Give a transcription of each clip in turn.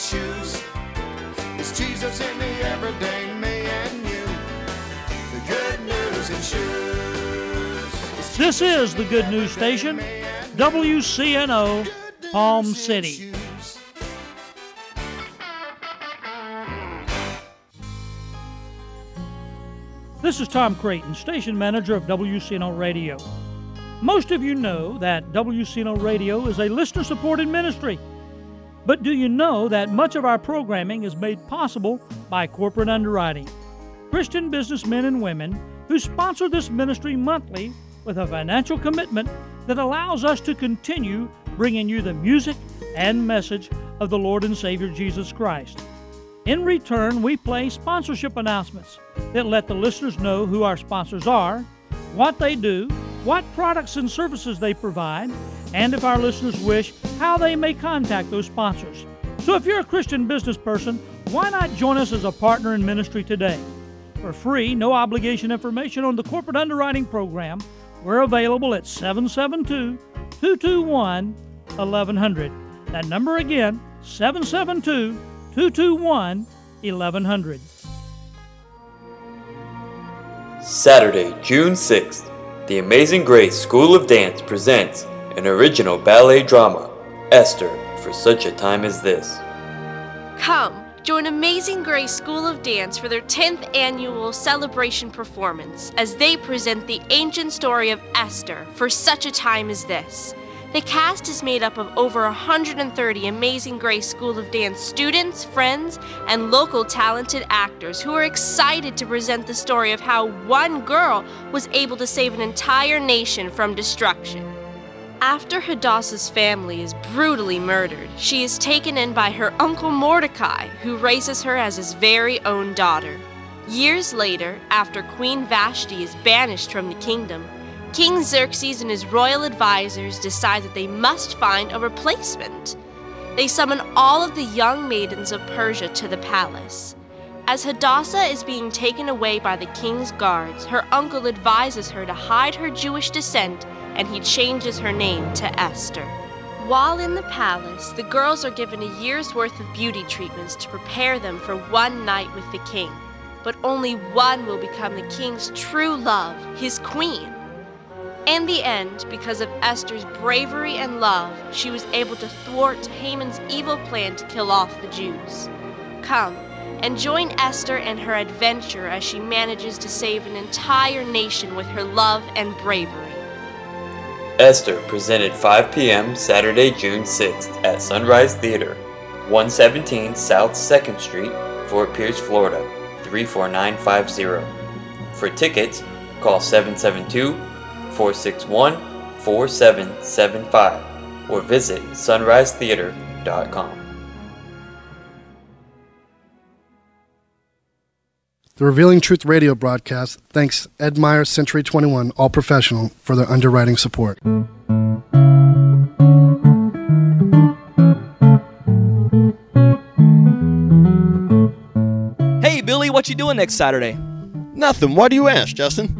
shoes. It's Jesus in the everyday me and you. The good news in shoes. This is the Good News Station, WCNO, Palm City. This is Tom Creighton, station manager of WCNO Radio. Most of you know that WCNO Radio is a listener supported ministry. But do you know that much of our programming is made possible by corporate underwriting? Christian businessmen and women who sponsor this ministry monthly with a financial commitment that allows us to continue bringing you the music and message of the Lord and Savior Jesus Christ. In return, we play sponsorship announcements that let the listeners know who our sponsors are, what they do, what products and services they provide, and if our listeners wish, how they may contact those sponsors. So if you're a Christian business person, why not join us as a partner in ministry today? For free, no obligation information on the corporate underwriting program, we're available at 772 221 1100. That number again, 772 221 1100. Saturday, June 6th, the Amazing Grace School of Dance presents an original ballet drama, Esther, for such a time as this. Come, join Amazing Grace School of Dance for their 10th annual celebration performance as they present the ancient story of Esther for such a time as this. The cast is made up of over 130 Amazing Grace School of Dance students, friends, and local talented actors who are excited to present the story of how one girl was able to save an entire nation from destruction. After Hadassah's family is brutally murdered, she is taken in by her uncle Mordecai, who raises her as his very own daughter. Years later, after Queen Vashti is banished from the kingdom, King Xerxes and his royal advisors decide that they must find a replacement. They summon all of the young maidens of Persia to the palace. As Hadassah is being taken away by the king's guards, her uncle advises her to hide her Jewish descent and he changes her name to Esther. While in the palace, the girls are given a year's worth of beauty treatments to prepare them for one night with the king. But only one will become the king's true love, his queen. In the end, because of Esther's bravery and love, she was able to thwart Haman's evil plan to kill off the Jews. Come and join Esther in her adventure as she manages to save an entire nation with her love and bravery. Esther presented 5 p.m. Saturday, June 6th at Sunrise Theater, 117 South 2nd Street, Fort Pierce, Florida 34950. For tickets, call 772 461 4775 or visit sunrisetheater.com. The Revealing Truth radio broadcast thanks Ed Meyer Century 21 All Professional for their underwriting support. Hey, Billy, what you doing next Saturday? Nothing. Why do you ask, Justin?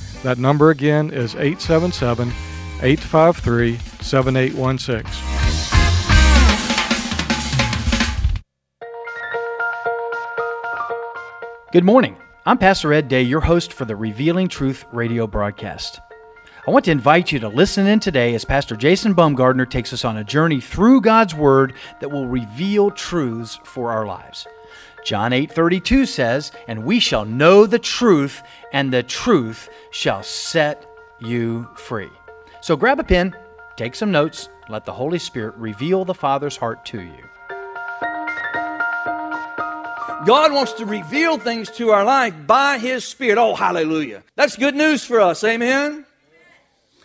that number again is 877 853 7816. Good morning. I'm Pastor Ed Day, your host for the Revealing Truth radio broadcast. I want to invite you to listen in today as Pastor Jason Baumgardner takes us on a journey through God's Word that will reveal truths for our lives. John 8:32 says, "And we shall know the truth, and the truth shall set you free." So grab a pen, take some notes, let the Holy Spirit reveal the Father's heart to you. God wants to reveal things to our life by His Spirit. Oh, hallelujah. That's good news for us. Amen.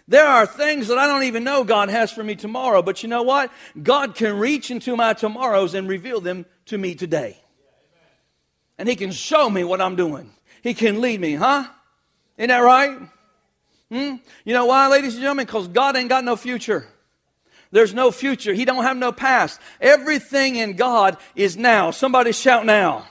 There are things that I don't even know God has for me tomorrow, but you know what? God can reach into my tomorrows and reveal them to me today and He can show me what I'm doing. He can lead me, huh? Isn't that right? Hmm? You know why, ladies and gentlemen? Because God ain't got no future. There's no future. He don't have no past. Everything in God is now. Somebody shout now.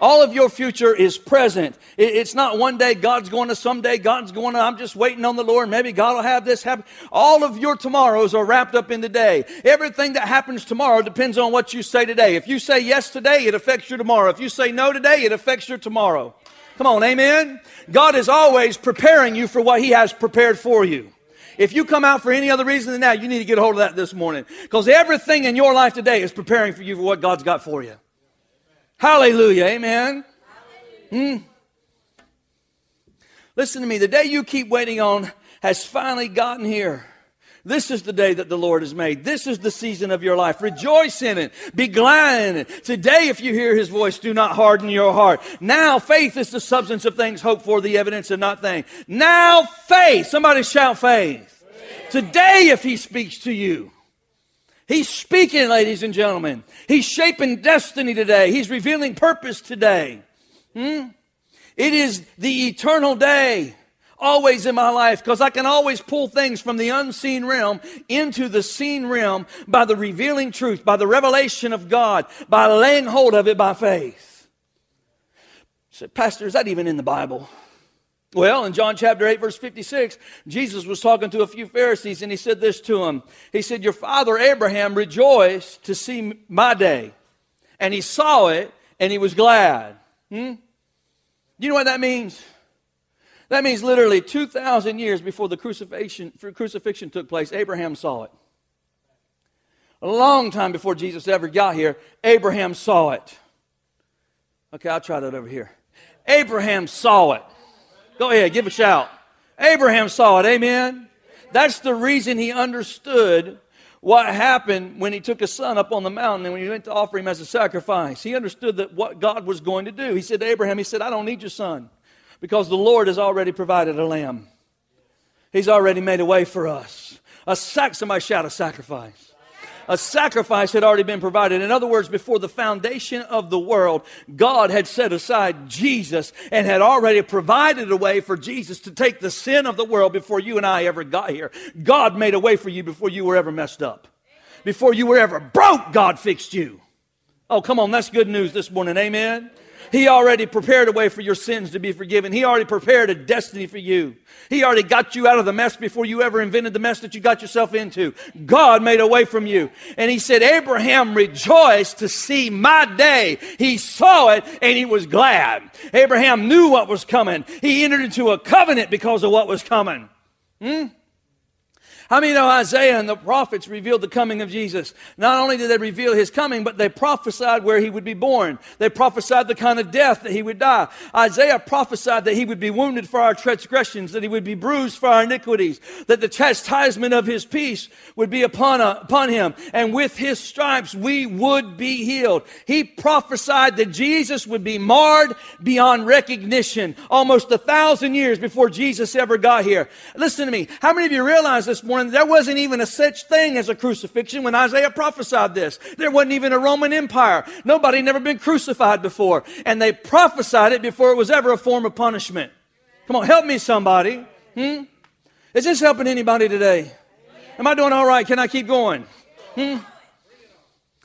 All of your future is present. It's not one day God's going to, someday God's going to, I'm just waiting on the Lord. Maybe God will have this happen. All of your tomorrows are wrapped up in the day. Everything that happens tomorrow depends on what you say today. If you say yes today, it affects your tomorrow. If you say no today, it affects your tomorrow. Come on, amen? God is always preparing you for what He has prepared for you. If you come out for any other reason than that, you need to get a hold of that this morning. Because everything in your life today is preparing for you for what God's got for you. Hallelujah. Amen. Hmm. Listen to me. The day you keep waiting on has finally gotten here. This is the day that the Lord has made. This is the season of your life. Rejoice in it. Be glad in it. Today, if you hear his voice, do not harden your heart. Now, faith is the substance of things hoped for, the evidence of not things. Now, faith. Somebody shout faith. faith. Today, if he speaks to you, He's speaking, ladies and gentlemen. He's shaping destiny today. He's revealing purpose today. Hmm? It is the eternal day always in my life because I can always pull things from the unseen realm into the seen realm by the revealing truth, by the revelation of God, by laying hold of it by faith. Said, Pastor, is that even in the Bible? Well, in John chapter 8, verse 56, Jesus was talking to a few Pharisees and he said this to them. He said, Your father Abraham rejoiced to see my day. And he saw it and he was glad. Hmm? You know what that means? That means literally 2,000 years before the crucifixion, crucifixion took place, Abraham saw it. A long time before Jesus ever got here, Abraham saw it. Okay, I'll try that over here. Abraham saw it. Go ahead, give a shout. Abraham saw it, amen. That's the reason he understood what happened when he took his son up on the mountain and when he went to offer him as a sacrifice. He understood that what God was going to do. He said to Abraham, He said, I don't need your son because the Lord has already provided a lamb. He's already made a way for us. A sac, somebody shout a sacrifice a sacrifice had already been provided. In other words, before the foundation of the world, God had set aside Jesus and had already provided a way for Jesus to take the sin of the world before you and I ever got here. God made a way for you before you were ever messed up. Before you were ever broke, God fixed you. Oh, come on, that's good news this morning. Amen. He already prepared a way for your sins to be forgiven. He already prepared a destiny for you. He already got you out of the mess before you ever invented the mess that you got yourself into. God made a way from you. And he said, Abraham rejoiced to see my day. He saw it and he was glad. Abraham knew what was coming. He entered into a covenant because of what was coming. Hmm? How many know Isaiah and the prophets revealed the coming of Jesus? Not only did they reveal his coming, but they prophesied where he would be born. They prophesied the kind of death that he would die. Isaiah prophesied that he would be wounded for our transgressions, that he would be bruised for our iniquities, that the chastisement of his peace would be upon, uh, upon him, and with his stripes we would be healed. He prophesied that Jesus would be marred beyond recognition almost a thousand years before Jesus ever got here. Listen to me. How many of you realize this morning there wasn't even a such thing as a crucifixion when Isaiah prophesied this? There wasn't even a Roman Empire. Nobody had never been crucified before. And they prophesied it before it was ever a form of punishment. Come on, help me somebody. Hmm? Is this helping anybody today? Am I doing all right? Can I keep going? Hmm?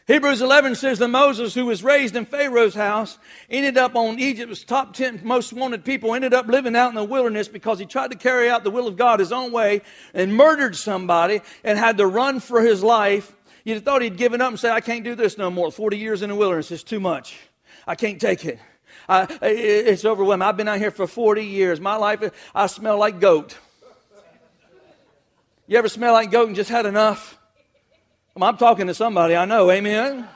Hebrews 11 says that Moses, who was raised in Pharaoh's house, ended up on Egypt's top 10 most wanted people, ended up living out in the wilderness because he tried to carry out the will of God his own way and murdered somebody and had to run for his life. You'd have thought he'd given up and said, I can't do this no more. 40 years in the wilderness is too much. I can't take it. I, it's overwhelming. I've been out here for 40 years. My life, I smell like goat. You ever smell like goat and just had enough? I'm talking to somebody I know, amen?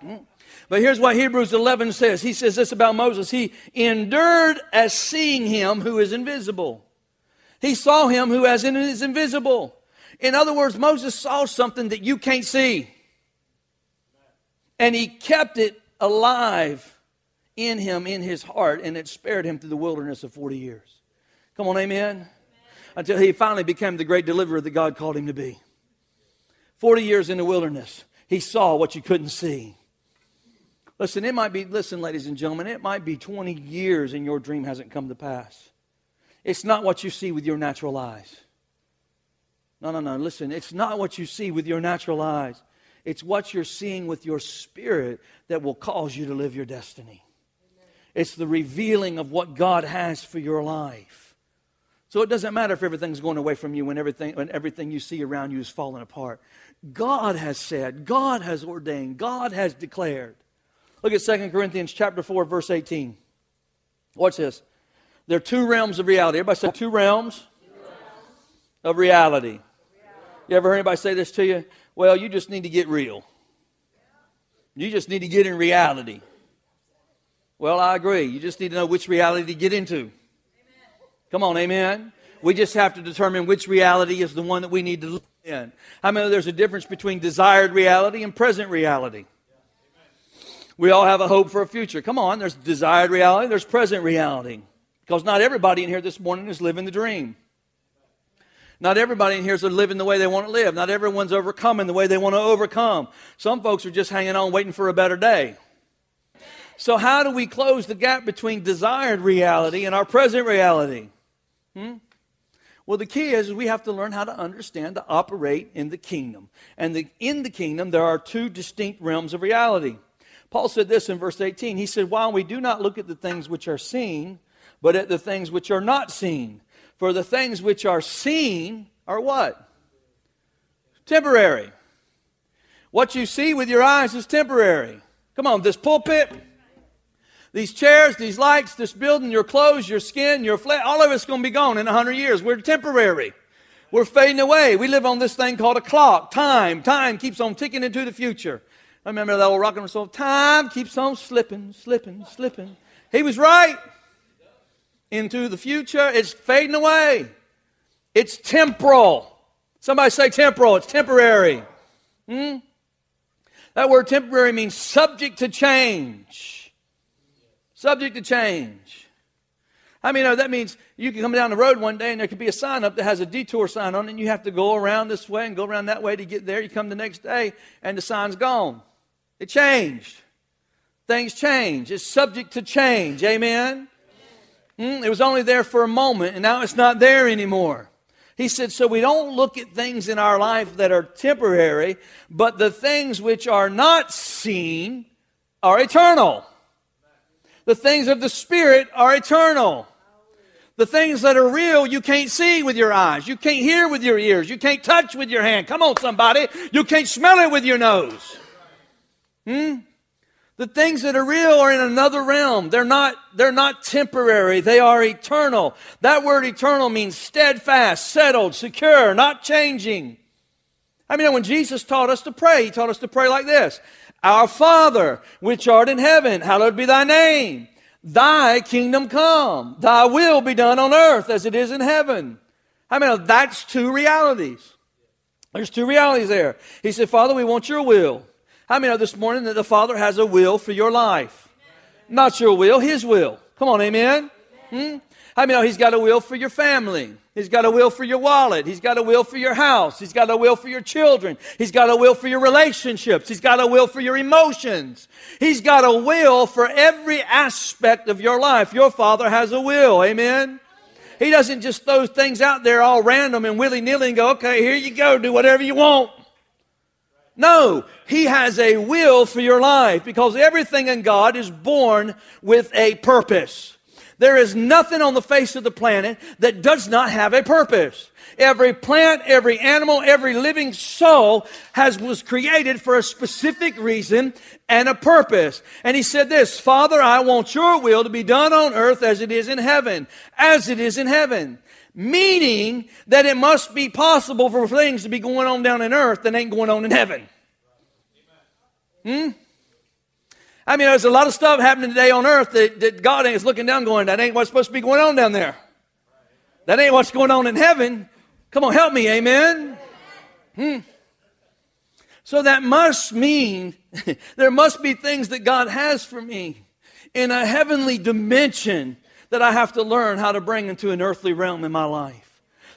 Hmm? But here's what Hebrews 11 says. He says this about Moses. He endured as seeing him who is invisible. He saw him who as in is invisible. In other words, Moses saw something that you can't see. And he kept it alive in him, in his heart, and it spared him through the wilderness of 40 years. Come on, amen. Until he finally became the great deliverer that God called him to be. 40 years in the wilderness, he saw what you couldn't see. Listen, it might be, listen, ladies and gentlemen, it might be 20 years and your dream hasn't come to pass. It's not what you see with your natural eyes. No, no, no. Listen, it's not what you see with your natural eyes. It's what you're seeing with your spirit that will cause you to live your destiny. It's the revealing of what God has for your life. So it doesn't matter if everything's going away from you when everything, when everything you see around you is falling apart. God has said, God has ordained, God has declared. Look at 2 Corinthians chapter 4, verse 18. Watch this. There are two realms of reality. Everybody say two realms of reality. You ever heard anybody say this to you? Well, you just need to get real. You just need to get in reality. Well, I agree. You just need to know which reality to get into. Come on, amen. We just have to determine which reality is the one that we need to live in. How many there's a difference between desired reality and present reality? We all have a hope for a future. Come on, there's desired reality, there's present reality. Because not everybody in here this morning is living the dream. Not everybody in here is living the way they want to live. Not everyone's overcoming the way they want to overcome. Some folks are just hanging on, waiting for a better day. So, how do we close the gap between desired reality and our present reality? Hmm? Well, the key is, we have to learn how to understand to operate in the kingdom. And the, in the kingdom, there are two distinct realms of reality. Paul said this in verse 18. He said, While we do not look at the things which are seen, but at the things which are not seen. For the things which are seen are what? Temporary. What you see with your eyes is temporary. Come on, this pulpit, these chairs, these lights, this building, your clothes, your skin, your flesh, all of it's going to be gone in 100 years. We're temporary. We're fading away. We live on this thing called a clock. Time. Time keeps on ticking into the future. I remember that old rock and roll song. Time keeps on slipping, slipping, slipping. He was right. Into the future, it's fading away. It's temporal. Somebody say temporal. It's temporary. Hmm? That word temporary means subject to change. Subject to change. I mean, that means you can come down the road one day and there could be a sign up that has a detour sign on it, and you have to go around this way and go around that way to get there. You come the next day and the sign's gone. It changed. Things change. It's subject to change. Amen? Mm, it was only there for a moment, and now it's not there anymore. He said, So we don't look at things in our life that are temporary, but the things which are not seen are eternal. The things of the Spirit are eternal. The things that are real, you can't see with your eyes. You can't hear with your ears. You can't touch with your hand. Come on, somebody. You can't smell it with your nose. Hmm? The things that are real are in another realm. They're not, they're not temporary. They are eternal. That word eternal means steadfast, settled, secure, not changing. I mean, when Jesus taught us to pray, he taught us to pray like this. Our Father, which art in heaven, hallowed be thy name. Thy kingdom come. Thy will be done on earth as it is in heaven. I mean, that's two realities. There's two realities there. He said, Father, we want your will. How many know this morning that the Father has a will for your life? Not your will, His will. Come on, amen? Hmm? How many know He's got a will for your family? He's got a will for your wallet. He's got a will for your house. He's got a will for your children. He's got a will for your relationships. He's got a will for your emotions. He's got a will for every aspect of your life. Your Father has a will. Amen? He doesn't just throw things out there all random and willy nilly and go, okay, here you go, do whatever you want. No, He has a will for your life because everything in God is born with a purpose. There is nothing on the face of the planet that does not have a purpose. Every plant, every animal, every living soul has was created for a specific reason and a purpose. And he said this, Father, I want your will to be done on earth as it is in heaven, as it is in heaven meaning that it must be possible for things to be going on down in earth that ain't going on in heaven. Hmm? I mean, there's a lot of stuff happening today on earth that, that God is looking down going, that ain't what's supposed to be going on down there. That ain't what's going on in heaven. Come on, help me, amen. Hmm. So that must mean there must be things that God has for me in a heavenly dimension that I have to learn how to bring into an earthly realm in my life.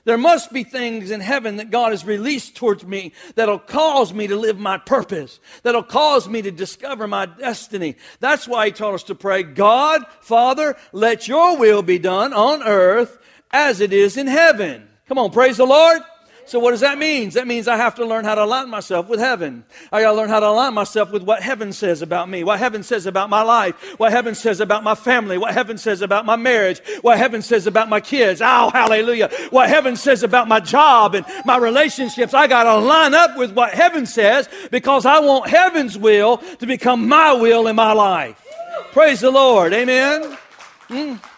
There must be things in heaven that God has released towards me that'll cause me to live my purpose, that'll cause me to discover my destiny. That's why He taught us to pray, God, Father, let your will be done on earth as it is in heaven. Come on, praise the Lord. So what does that mean? That means I have to learn how to align myself with heaven. I got to learn how to align myself with what heaven says about me, what heaven says about my life, what heaven says about my family, what heaven says about my marriage, what heaven says about my kids. Oh, hallelujah. What heaven says about my job and my relationships. I got to line up with what heaven says because I want heaven's will to become my will in my life. Praise the Lord. Amen. Mm.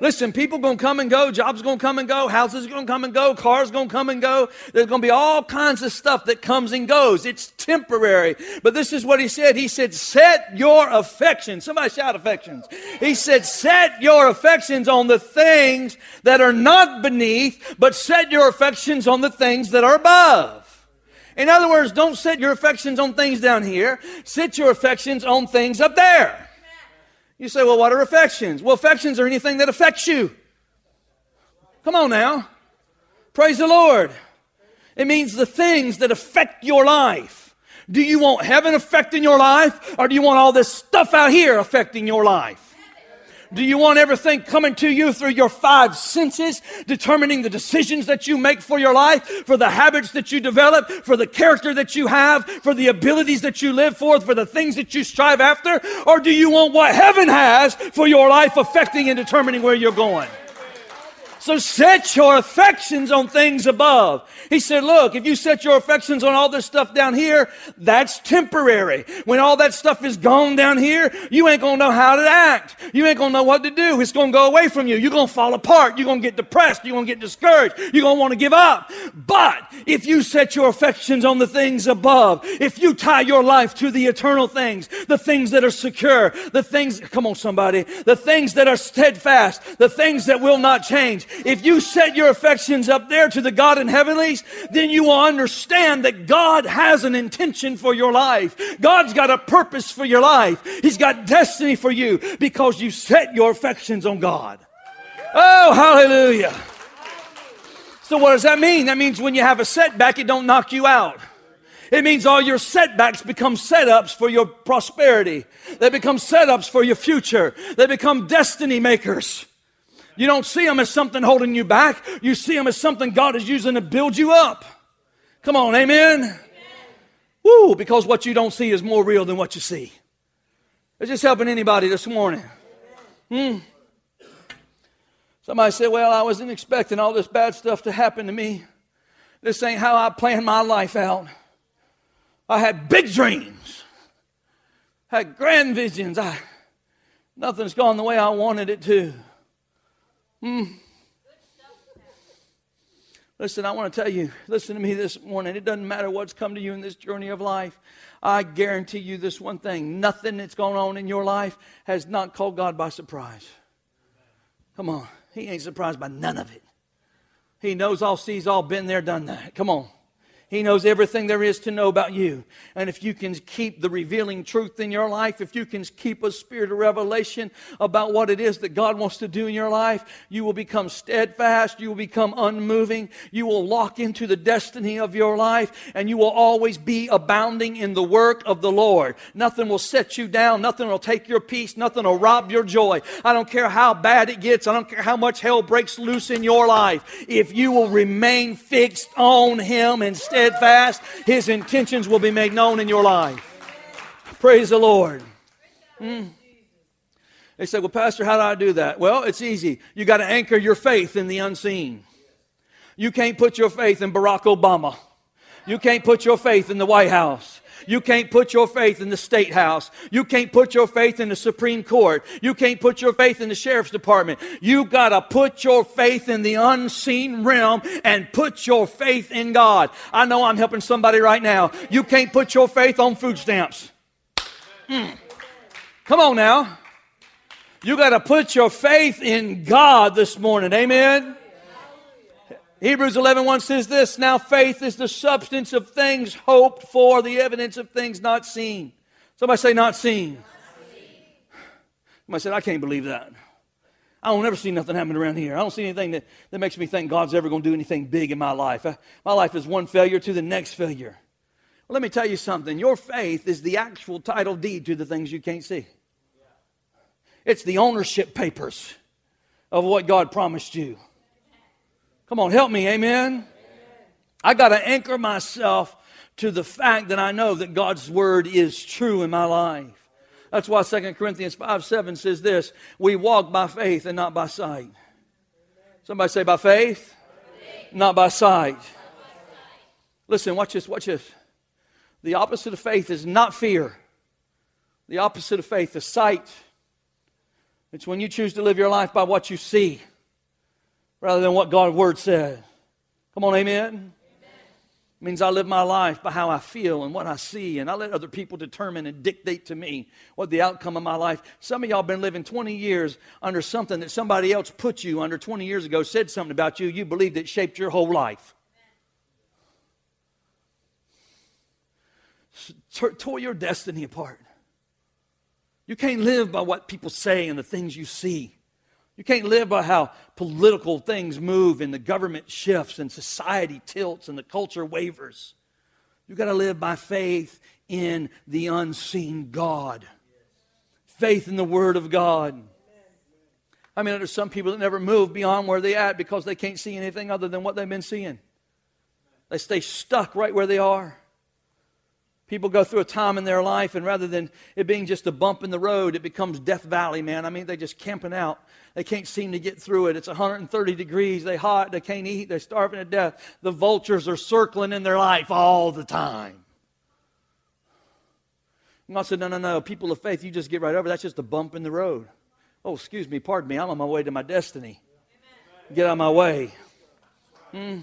Listen, people gonna come and go, jobs gonna come and go, houses gonna come and go, cars gonna come and go. There's gonna be all kinds of stuff that comes and goes. It's temporary. But this is what he said. He said, set your affections. Somebody shout affections. He said, set your affections on the things that are not beneath, but set your affections on the things that are above. In other words, don't set your affections on things down here. Set your affections on things up there. You say, well, what are affections? Well, affections are anything that affects you. Come on now. Praise the Lord. It means the things that affect your life. Do you want heaven affecting your life or do you want all this stuff out here affecting your life? Do you want everything coming to you through your five senses, determining the decisions that you make for your life, for the habits that you develop, for the character that you have, for the abilities that you live for, for the things that you strive after? Or do you want what heaven has for your life affecting and determining where you're going? So set your affections on things above. He said, look, if you set your affections on all this stuff down here, that's temporary. When all that stuff is gone down here, you ain't gonna know how to act. You ain't gonna know what to do. It's gonna go away from you. You're gonna fall apart. You're gonna get depressed. You're gonna get discouraged. You're gonna want to give up. But if you set your affections on the things above, if you tie your life to the eternal things, the things that are secure, the things, come on somebody, the things that are steadfast, the things that will not change, if you set your affections up there to the God in heavenlies, then you will understand that God has an intention for your life. God's got a purpose for your life. He's got destiny for you because you set your affections on God. Oh, hallelujah. So what does that mean? That means when you have a setback, it don't knock you out. It means all your setbacks become setups for your prosperity. They become setups for your future. They become destiny makers. You don't see them as something holding you back. You see them as something God is using to build you up. Come on, amen? amen. Woo, because what you don't see is more real than what you see. Is this helping anybody this morning? Hmm. Somebody said, Well, I wasn't expecting all this bad stuff to happen to me. This ain't how I planned my life out. I had big dreams. Had grand visions. I, nothing's gone the way I wanted it to. Hmm. Listen, I want to tell you, listen to me this morning. It doesn't matter what's come to you in this journey of life. I guarantee you this one thing nothing that's going on in your life has not caught God by surprise. Come on. He ain't surprised by none of it. He knows all, sees all, been there, done that. Come on. He knows everything there is to know about you. And if you can keep the revealing truth in your life, if you can keep a spirit of revelation about what it is that God wants to do in your life, you will become steadfast, you will become unmoving, you will lock into the destiny of your life, and you will always be abounding in the work of the Lord. Nothing will set you down, nothing will take your peace, nothing will rob your joy. I don't care how bad it gets, I don't care how much hell breaks loose in your life. If you will remain fixed on Him and steadfast, His intentions will be made known in your life. Praise the Lord. Mm. They say, Well, Pastor, how do I do that? Well, it's easy. You got to anchor your faith in the unseen. You can't put your faith in Barack Obama. You can't put your faith in the White House. You can't put your faith in the state house. You can't put your faith in the Supreme Court. You can't put your faith in the sheriff's department. You got to put your faith in the unseen realm and put your faith in God. I know I'm helping somebody right now. You can't put your faith on food stamps. Mm. Come on now. You got to put your faith in God this morning. Amen. Hebrews 11 1 says this Now faith is the substance of things hoped for, the evidence of things not seen. Somebody say, not seen. Not seen. Somebody said, I can't believe that. I don't ever see nothing happen around here. I don't see anything that, that makes me think God's ever going to do anything big in my life. I, my life is one failure to the next failure. Well, let me tell you something. Your faith is the actual title deed to the things you can't see, it's the ownership papers of what God promised you. Come on, help me, amen? I got to anchor myself to the fact that I know that God's word is true in my life. That's why 2 Corinthians 5 7 says this We walk by faith and not by sight. Somebody say, by faith, not by sight. Listen, watch this, watch this. The opposite of faith is not fear, the opposite of faith is sight. It's when you choose to live your life by what you see rather than what God's word said. Come on, amen? amen? It means I live my life by how I feel and what I see, and I let other people determine and dictate to me what the outcome of my life. Some of y'all been living 20 years under something that somebody else put you under 20 years ago, said something about you, you believed it shaped your whole life. Tore your destiny apart. You can't live by what people say and the things you see. You can't live by how political things move and the government shifts and society tilts and the culture wavers. You've got to live by faith in the unseen God. Faith in the Word of God. I mean, there's some people that never move beyond where they're at because they can't see anything other than what they've been seeing. They stay stuck right where they are. People go through a time in their life, and rather than it being just a bump in the road, it becomes Death Valley, man. I mean, they're just camping out they can't seem to get through it. It's 130 degrees. They hot. They can't eat. They're starving to death. The vultures are circling in their life all the time. And God said, No, no, no. People of faith, you just get right over. That's just a bump in the road. Oh, excuse me. Pardon me. I'm on my way to my destiny. Get out of my way. Hmm.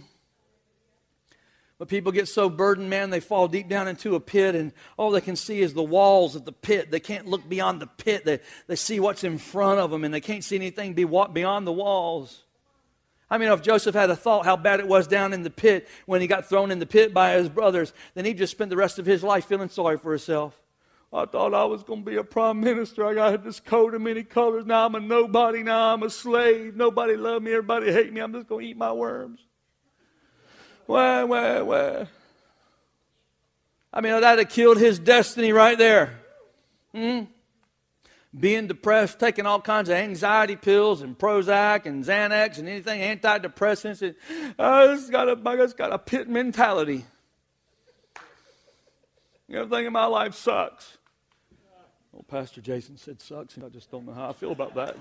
But people get so burdened, man, they fall deep down into a pit, and all they can see is the walls of the pit. They can't look beyond the pit. They, they see what's in front of them, and they can't see anything beyond the walls. I mean, if Joseph had a thought how bad it was down in the pit when he got thrown in the pit by his brothers, then he'd just spend the rest of his life feeling sorry for himself. I thought I was going to be a prime minister. I got this coat of many colors. Now I'm a nobody. Now I'm a slave. Nobody love me. Everybody hate me. I'm just going to eat my worms. Where, where, where? I mean, that have killed his destiny right there. Hmm? Being depressed, taking all kinds of anxiety pills and Prozac and Xanax and anything antidepressants. And, I just got a, I just got a pit mentality. Everything in my life sucks. Well, Pastor Jason said sucks, and I just don't know how I feel about that.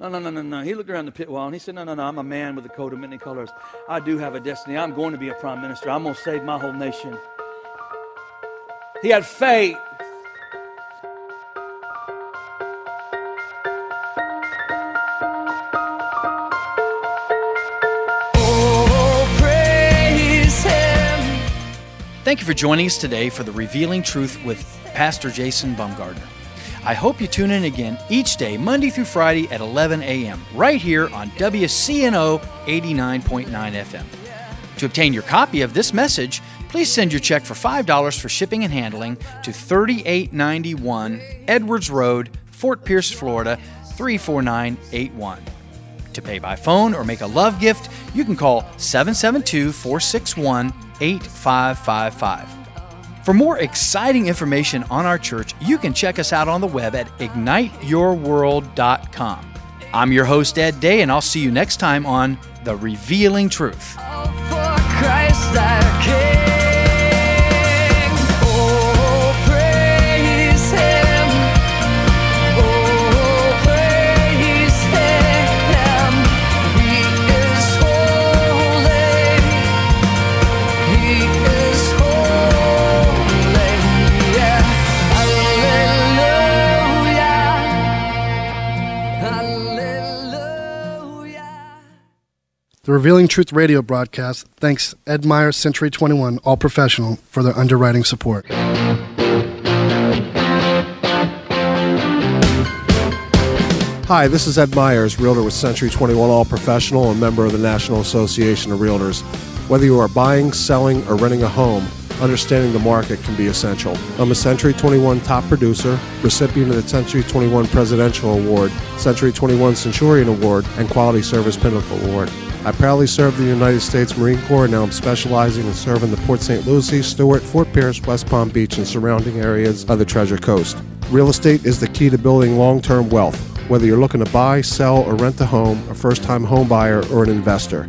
No, no, no, no, no. He looked around the pit wall and he said, No, no, no. I'm a man with a coat of many colors. I do have a destiny. I'm going to be a prime minister. I'm going to save my whole nation. He had faith. Oh, praise him. Thank you for joining us today for the Revealing Truth with Pastor Jason Bumgardner. I hope you tune in again each day, Monday through Friday at 11 a.m., right here on WCNO 89.9 FM. To obtain your copy of this message, please send your check for $5 for shipping and handling to 3891 Edwards Road, Fort Pierce, Florida 34981. To pay by phone or make a love gift, you can call 772 461 8555. For more exciting information on our church, you can check us out on the web at igniteyourworld.com. I'm your host, Ed Day, and I'll see you next time on The Revealing Truth. The Revealing Truth radio broadcast thanks Ed Meyer Century 21 All Professional for their underwriting support. Hi, this is Ed Myers, realtor with Century 21 All Professional and member of the National Association of Realtors. Whether you are buying, selling, or renting a home, understanding the market can be essential. I'm a Century 21 top producer, recipient of the Century 21 Presidential Award, Century 21 Centurion Award, and Quality Service Pinnacle Award. I proudly served the United States Marine Corps, and now I'm specializing in serving the Port St. Lucie, Stuart, Fort Pierce, West Palm Beach, and surrounding areas of the Treasure Coast. Real estate is the key to building long term wealth. Whether you're looking to buy, sell, or rent a home, a first time home buyer, or an investor,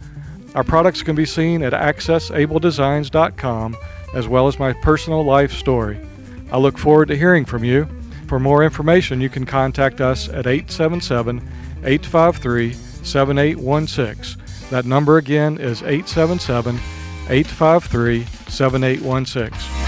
Our products can be seen at accessabledesigns.com as well as my personal life story. I look forward to hearing from you. For more information, you can contact us at 877 853 7816. That number again is 877 853 7816.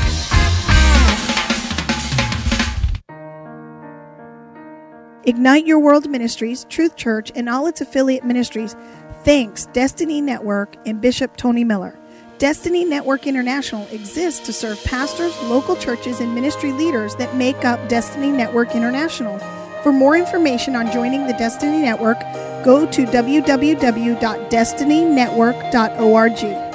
Ignite Your World Ministries, Truth Church, and all its affiliate ministries thanks Destiny Network and Bishop Tony Miller. Destiny Network International exists to serve pastors, local churches, and ministry leaders that make up Destiny Network International. For more information on joining the Destiny Network, go to www.destinynetwork.org.